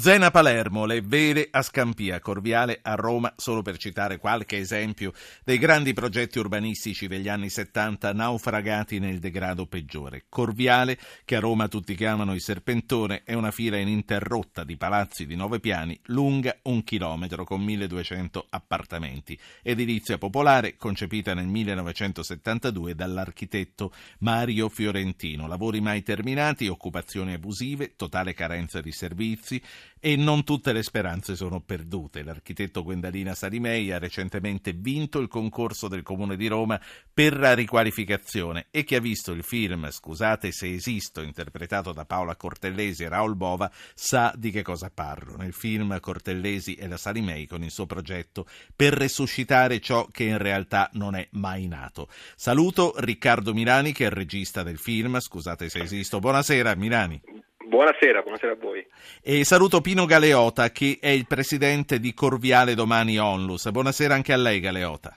Zena Palermo, le vele a Scampia, Corviale a Roma, solo per citare qualche esempio dei grandi progetti urbanistici degli anni 70 naufragati nel degrado peggiore. Corviale, che a Roma tutti chiamano il Serpentone, è una fila ininterrotta di palazzi di nove piani, lunga un chilometro con 1200 appartamenti. Edilizia popolare, concepita nel 1972 dall'architetto Mario Fiorentino. Lavori mai terminati, occupazioni abusive, totale carenza di servizi e non tutte le speranze sono perdute. L'architetto Gwendalina Sarimei ha recentemente vinto il concorso del Comune di Roma per la riqualificazione e chi ha visto il film Scusate se esisto, interpretato da Paola Cortellesi e Raul Bova, sa di che cosa parlo. Nel film Cortellesi e la Sarimei con il suo progetto per resuscitare ciò che in realtà non è mai nato. Saluto Riccardo Milani che è il regista del film Scusate se esisto. Buonasera Milani. Buonasera, buonasera a voi. E saluto Pino Galeota che è il presidente di Corviale Domani Onlus. Buonasera anche a lei Galeota.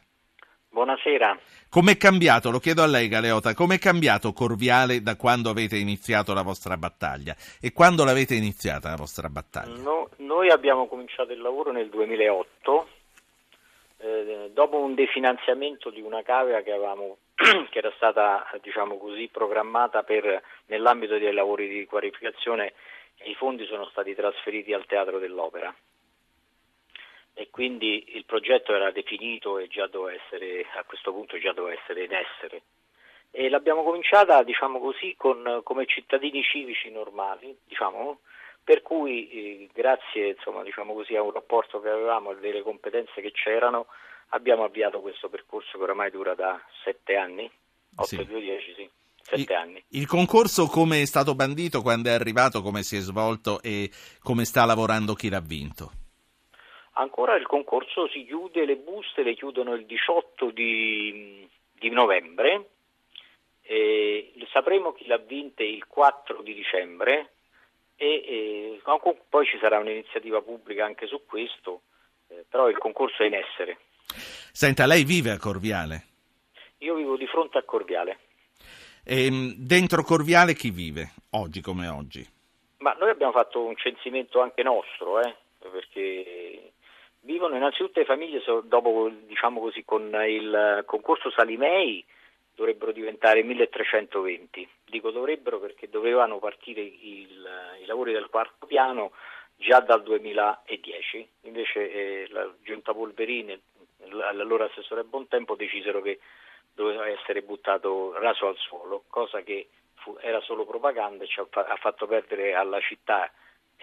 Buonasera. Com'è cambiato, lo chiedo a lei Galeota, com'è cambiato Corviale da quando avete iniziato la vostra battaglia? E quando l'avete iniziata la vostra battaglia? No, noi abbiamo cominciato il lavoro nel 2008, eh, dopo un definanziamento di una cavea che avevamo che era stata diciamo così, programmata per, nell'ambito dei lavori di qualificazione i fondi sono stati trasferiti al Teatro dell'Opera e quindi il progetto era definito e essere, a questo punto già doveva essere in essere. E l'abbiamo cominciata diciamo così, con, come cittadini civici normali, diciamo, per cui eh, grazie insomma, diciamo così, a un rapporto che avevamo e delle competenze che c'erano abbiamo avviato questo percorso che oramai dura da sette anni, 8 sì. 2, 10, sì. Sette anni. Il concorso come è stato bandito, quando è arrivato, come si è svolto e come sta lavorando chi l'ha vinto? Ancora il concorso si chiude, le buste le chiudono il 18 di, di novembre, sapremo chi l'ha vinta il 4 di dicembre e, e, poi ci sarà un'iniziativa pubblica anche su questo, eh, però il concorso è in essere. Senta, lei vive a Corviale? Io vivo di fronte a Corviale. E ehm, dentro Corviale chi vive, oggi come oggi? Ma noi abbiamo fatto un censimento anche nostro, eh, perché vivono innanzitutto le famiglie, dopo diciamo così, con il concorso Salimei dovrebbero diventare 1320. Dico dovrebbero perché dovevano partire il, i lavori del quarto piano già dal 2010, invece eh, la giunta Polverini l'allora assessore Bontempo decisero che doveva essere buttato raso al suolo, cosa che fu, era solo propaganda e ci ha, ha fatto perdere alla città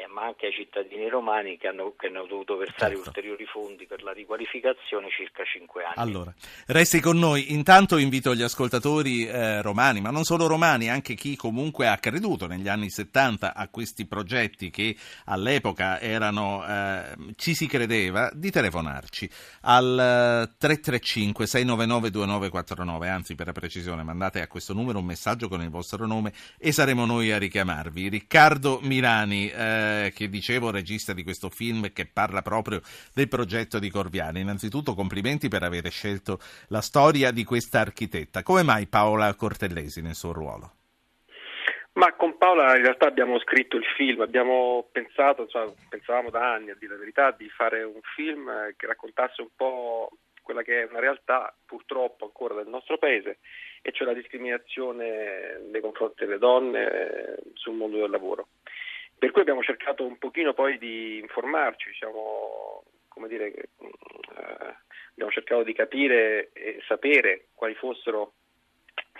eh, ma anche ai cittadini romani che hanno, che hanno dovuto versare certo. ulteriori fondi per la riqualificazione circa 5 anni. Allora, resti con noi. Intanto invito gli ascoltatori eh, romani, ma non solo romani, anche chi comunque ha creduto negli anni 70 a questi progetti che all'epoca erano, eh, ci si credeva, di telefonarci al 335 699 2949, anzi per la precisione mandate a questo numero un messaggio con il vostro nome e saremo noi a richiamarvi. Riccardo Milani, eh, eh, che dicevo, regista di questo film che parla proprio del progetto di Corviani. Innanzitutto complimenti per aver scelto la storia di questa architetta. Come mai Paola Cortellesi nel suo ruolo? Ma con Paola in realtà abbiamo scritto il film, abbiamo pensato, cioè, pensavamo da anni a dire la verità, di fare un film che raccontasse un po' quella che è una realtà purtroppo ancora del nostro paese e cioè la discriminazione nei confronti delle donne eh, sul mondo del lavoro. Per cui abbiamo cercato un pochino poi di informarci, diciamo, come dire, eh, abbiamo cercato di capire e sapere quali fossero,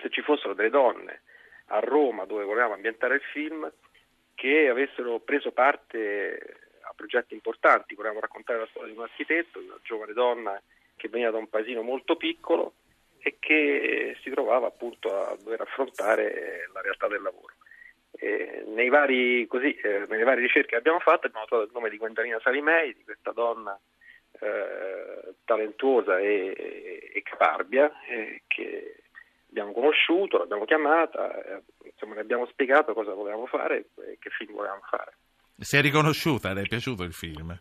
se ci fossero delle donne a Roma dove volevamo ambientare il film che avessero preso parte a progetti importanti. Volevamo raccontare la storia di un architetto, una giovane donna che veniva da un paesino molto piccolo e che si trovava appunto a dover affrontare la realtà del lavoro. Eh, vari, così, eh, nelle varie ricerche che abbiamo fatto abbiamo trovato il nome di Gwendalina Salimei, di questa donna eh, talentuosa e, e caparbia eh, che abbiamo conosciuto, l'abbiamo chiamata, eh, insomma le abbiamo spiegato cosa volevamo fare e che film volevamo fare. Si è riconosciuta? Le è piaciuto il film?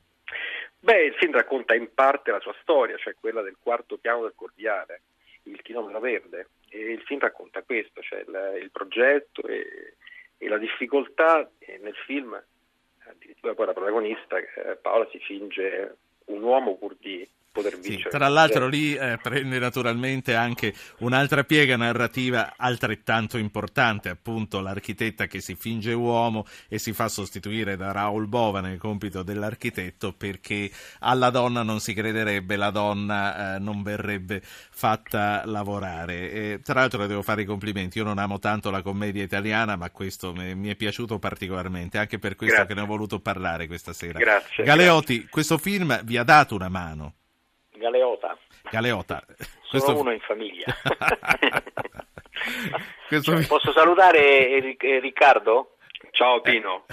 Beh, il film racconta in parte la sua storia, cioè quella del quarto piano del Cordiale, il chilometro verde, e il film racconta questo, cioè il, il progetto e, e la difficoltà nel film eh, addirittura poi la protagonista, eh, Paola, si finge un uomo pur di poter vincere. Sì, tra l'altro lì eh, prende naturalmente anche un'altra piega narrativa altrettanto importante, appunto l'architetta che si finge uomo e si fa sostituire da Raul Bova nel compito dell'architetto perché alla donna non si crederebbe, la donna eh, non verrebbe fatta lavorare. E, tra l'altro le devo fare i complimenti, io non amo tanto la commedia italiana, ma questo mi, mi è piaciuto particolarmente, anche per questo grazie. che ne ho voluto parlare questa sera. Grazie. Galeotti, grazie. questo film vi ha dato una mano. Galeota. Galeota. Sono Questo... uno in famiglia. Questo... Posso salutare Riccardo? Ciao Pino.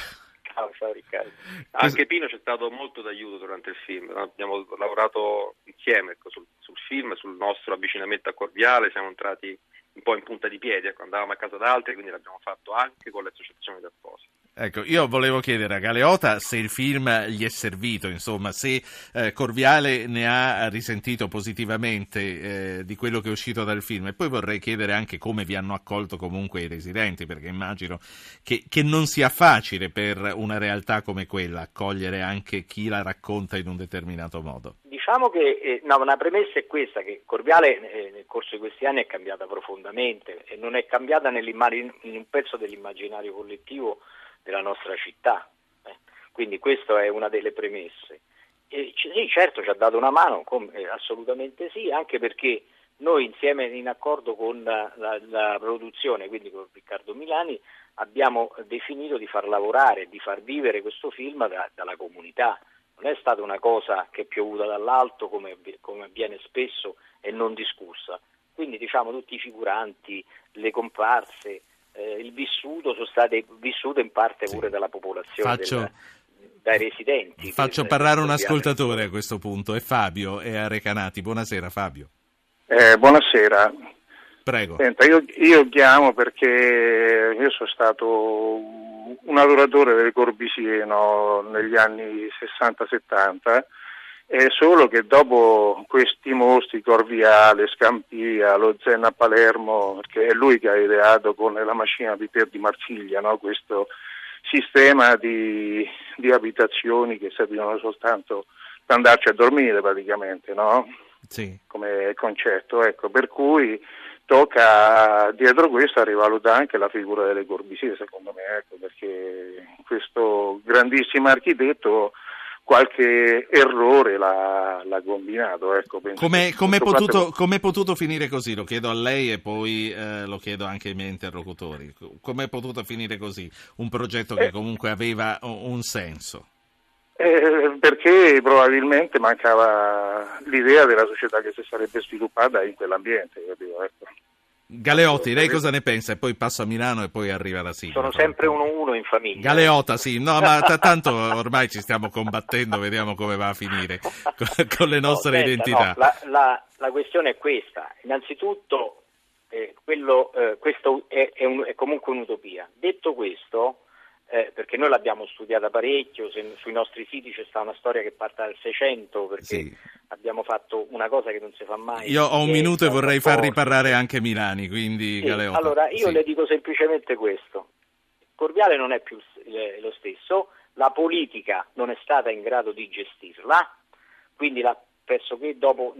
Ciao, ciao Riccardo. Anche Pino ci è stato molto d'aiuto durante il film. Abbiamo lavorato insieme ecco, sul, sul, film, sul nostro avvicinamento a Corviale, siamo entrati un po' in punta di piedi, ecco, andavamo a casa d'altri, quindi l'abbiamo fatto anche con le associazioni di apposta. Ecco, io volevo chiedere a Galeota se il film gli è servito, insomma, se eh, Corviale ne ha risentito positivamente eh, di quello che è uscito dal film e poi vorrei chiedere anche come vi hanno accolto comunque i residenti, perché immagino che, che non sia facile per una realtà come quella accogliere anche chi la racconta in un determinato modo. Diciamo che eh, no, una premessa è questa, che Corviale eh, nel corso di questi anni è cambiata profondamente e non è cambiata in un pezzo dell'immaginario collettivo della nostra città. Eh. Quindi questa è una delle premesse. E, sì, certo ci ha dato una mano, eh, assolutamente sì, anche perché noi insieme in accordo con la, la, la, produzione, quindi con Riccardo Milani, abbiamo definito di far lavorare, di far vivere questo film da, dalla comunità. Non è stata una cosa che è piovuta dall'alto come, come avviene spesso e non discussa. Quindi diciamo tutti i figuranti, le comparse, eh, il vissuto sono state vissute in parte pure dalla popolazione. Faccio... Del, dai residenti. Faccio del, parlare un ascoltatore a questo punto, è Fabio, è a Recanati. Buonasera Fabio. Eh, buonasera. Prego. Senta, io, io, chiamo perché io sono stato un adoratore del Corbisieno negli anni 60-70 è solo che dopo questi mostri, Corviale, Scampia, lo Zen a Palermo, che è lui che ha ideato con la macchina di Pier di Marsiglia no? questo sistema di, di, abitazioni che servivano soltanto per andarci a dormire praticamente, no? sì. come concetto. Ecco, per cui tocca dietro questo a rivalutare anche la figura delle Corbusier, secondo me, ecco, perché questo grandissimo architetto qualche errore l'ha, l'ha combinato. Ecco, come è potuto, potuto, finire così? Lo chiedo a lei e poi eh, lo chiedo anche ai miei interlocutori. Come è potuto finire così? Un progetto che eh, comunque aveva un senso? Eh, perché probabilmente mancava l'idea della società che si sarebbe sviluppata in quell'ambiente. Capito? Ecco. Galeotti, lei cosa ne pensa? E poi passo a Milano e poi arriva la sigla. Sono sempre uno uno in famiglia. Galeota, sì, no, ma t- tanto ormai ci stiamo combattendo, vediamo come va a finire con, con le nostre no, senta, identità. No, la, la, la, questione è questa. Innanzitutto, eh, quello, eh, questo è, è, un, è comunque un'utopia. Detto questo, eh, perché noi l'abbiamo studiata parecchio, se, sui nostri siti c'è stata una storia che parte dal 600 perché sì. Abbiamo fatto una cosa che non si fa mai. Io ho un minuto e vorrei far riparare anche Milani, quindi sì, Allora io sì. le dico semplicemente questo, Corviale non è più lo stesso, la politica non è stata in grado di gestirla, quindi la, penso che dopo,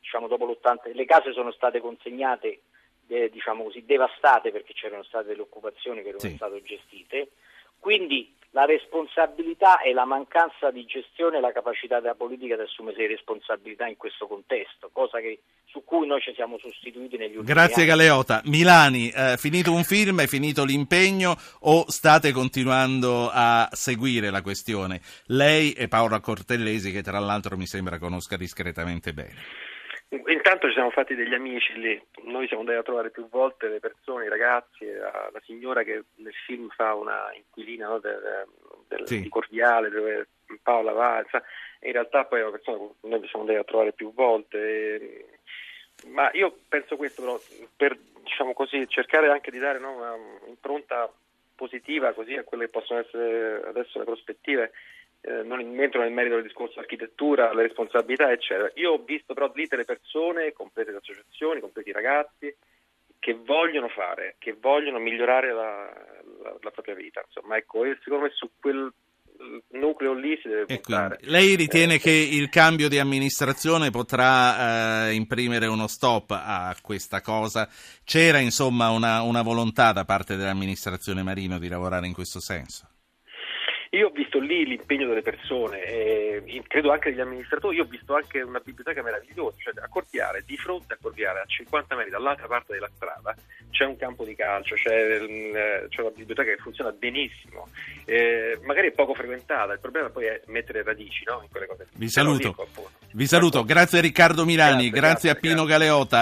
diciamo, dopo l'80 le case sono state consegnate eh, diciamo così, devastate perché c'erano state delle occupazioni che non erano state gestite quindi la responsabilità e la mancanza di gestione e la capacità della politica di assumersi responsabilità in questo contesto, cosa che, su cui noi ci siamo sostituiti negli ultimi Grazie anni. Grazie Galeota. Milani, eh, finito un film, è finito l'impegno o state continuando a seguire la questione? Lei e Paola Cortellesi, che tra l'altro mi sembra conosca discretamente bene. Intanto ci siamo fatti degli amici lì, noi siamo andati a trovare più volte le persone, i ragazzi, la, la signora che nel film fa una inquilina no, del, del, sì. di Cordiale dove Paola va, in realtà poi è una persona che noi ci siamo andati a trovare più volte. E, ma io penso questo però, per diciamo così, cercare anche di dare no, un'impronta positiva così a quelle che possono essere adesso le prospettive eh, non entro nel merito del discorso architettura, le responsabilità, eccetera. Io ho visto però lì delle persone, comprese le associazioni, compresi i ragazzi, che vogliono fare, che vogliono migliorare la, la, la propria vita. Insomma, ecco, secondo me su quel nucleo lì si deve puntare. Lei ritiene eh, che il cambio di amministrazione potrà eh, imprimere uno stop a questa cosa? C'era insomma una, una volontà da parte dell'amministrazione Marino di lavorare in questo senso? Io ho visto lì l'impegno delle persone, eh, credo anche degli amministratori, io ho visto anche una biblioteca meravigliosa, cioè a Corviare, di fronte a Corviare, a 50 metri dall'altra parte della strada, c'è un campo di calcio, c'è, eh, c'è una biblioteca che funziona benissimo, eh, magari è poco frequentata, il problema poi è mettere radici no, in quelle cose. Vi saluto, vi saluto. grazie a Riccardo Milani, grazie, grazie, grazie a Pino grazie. Galeota.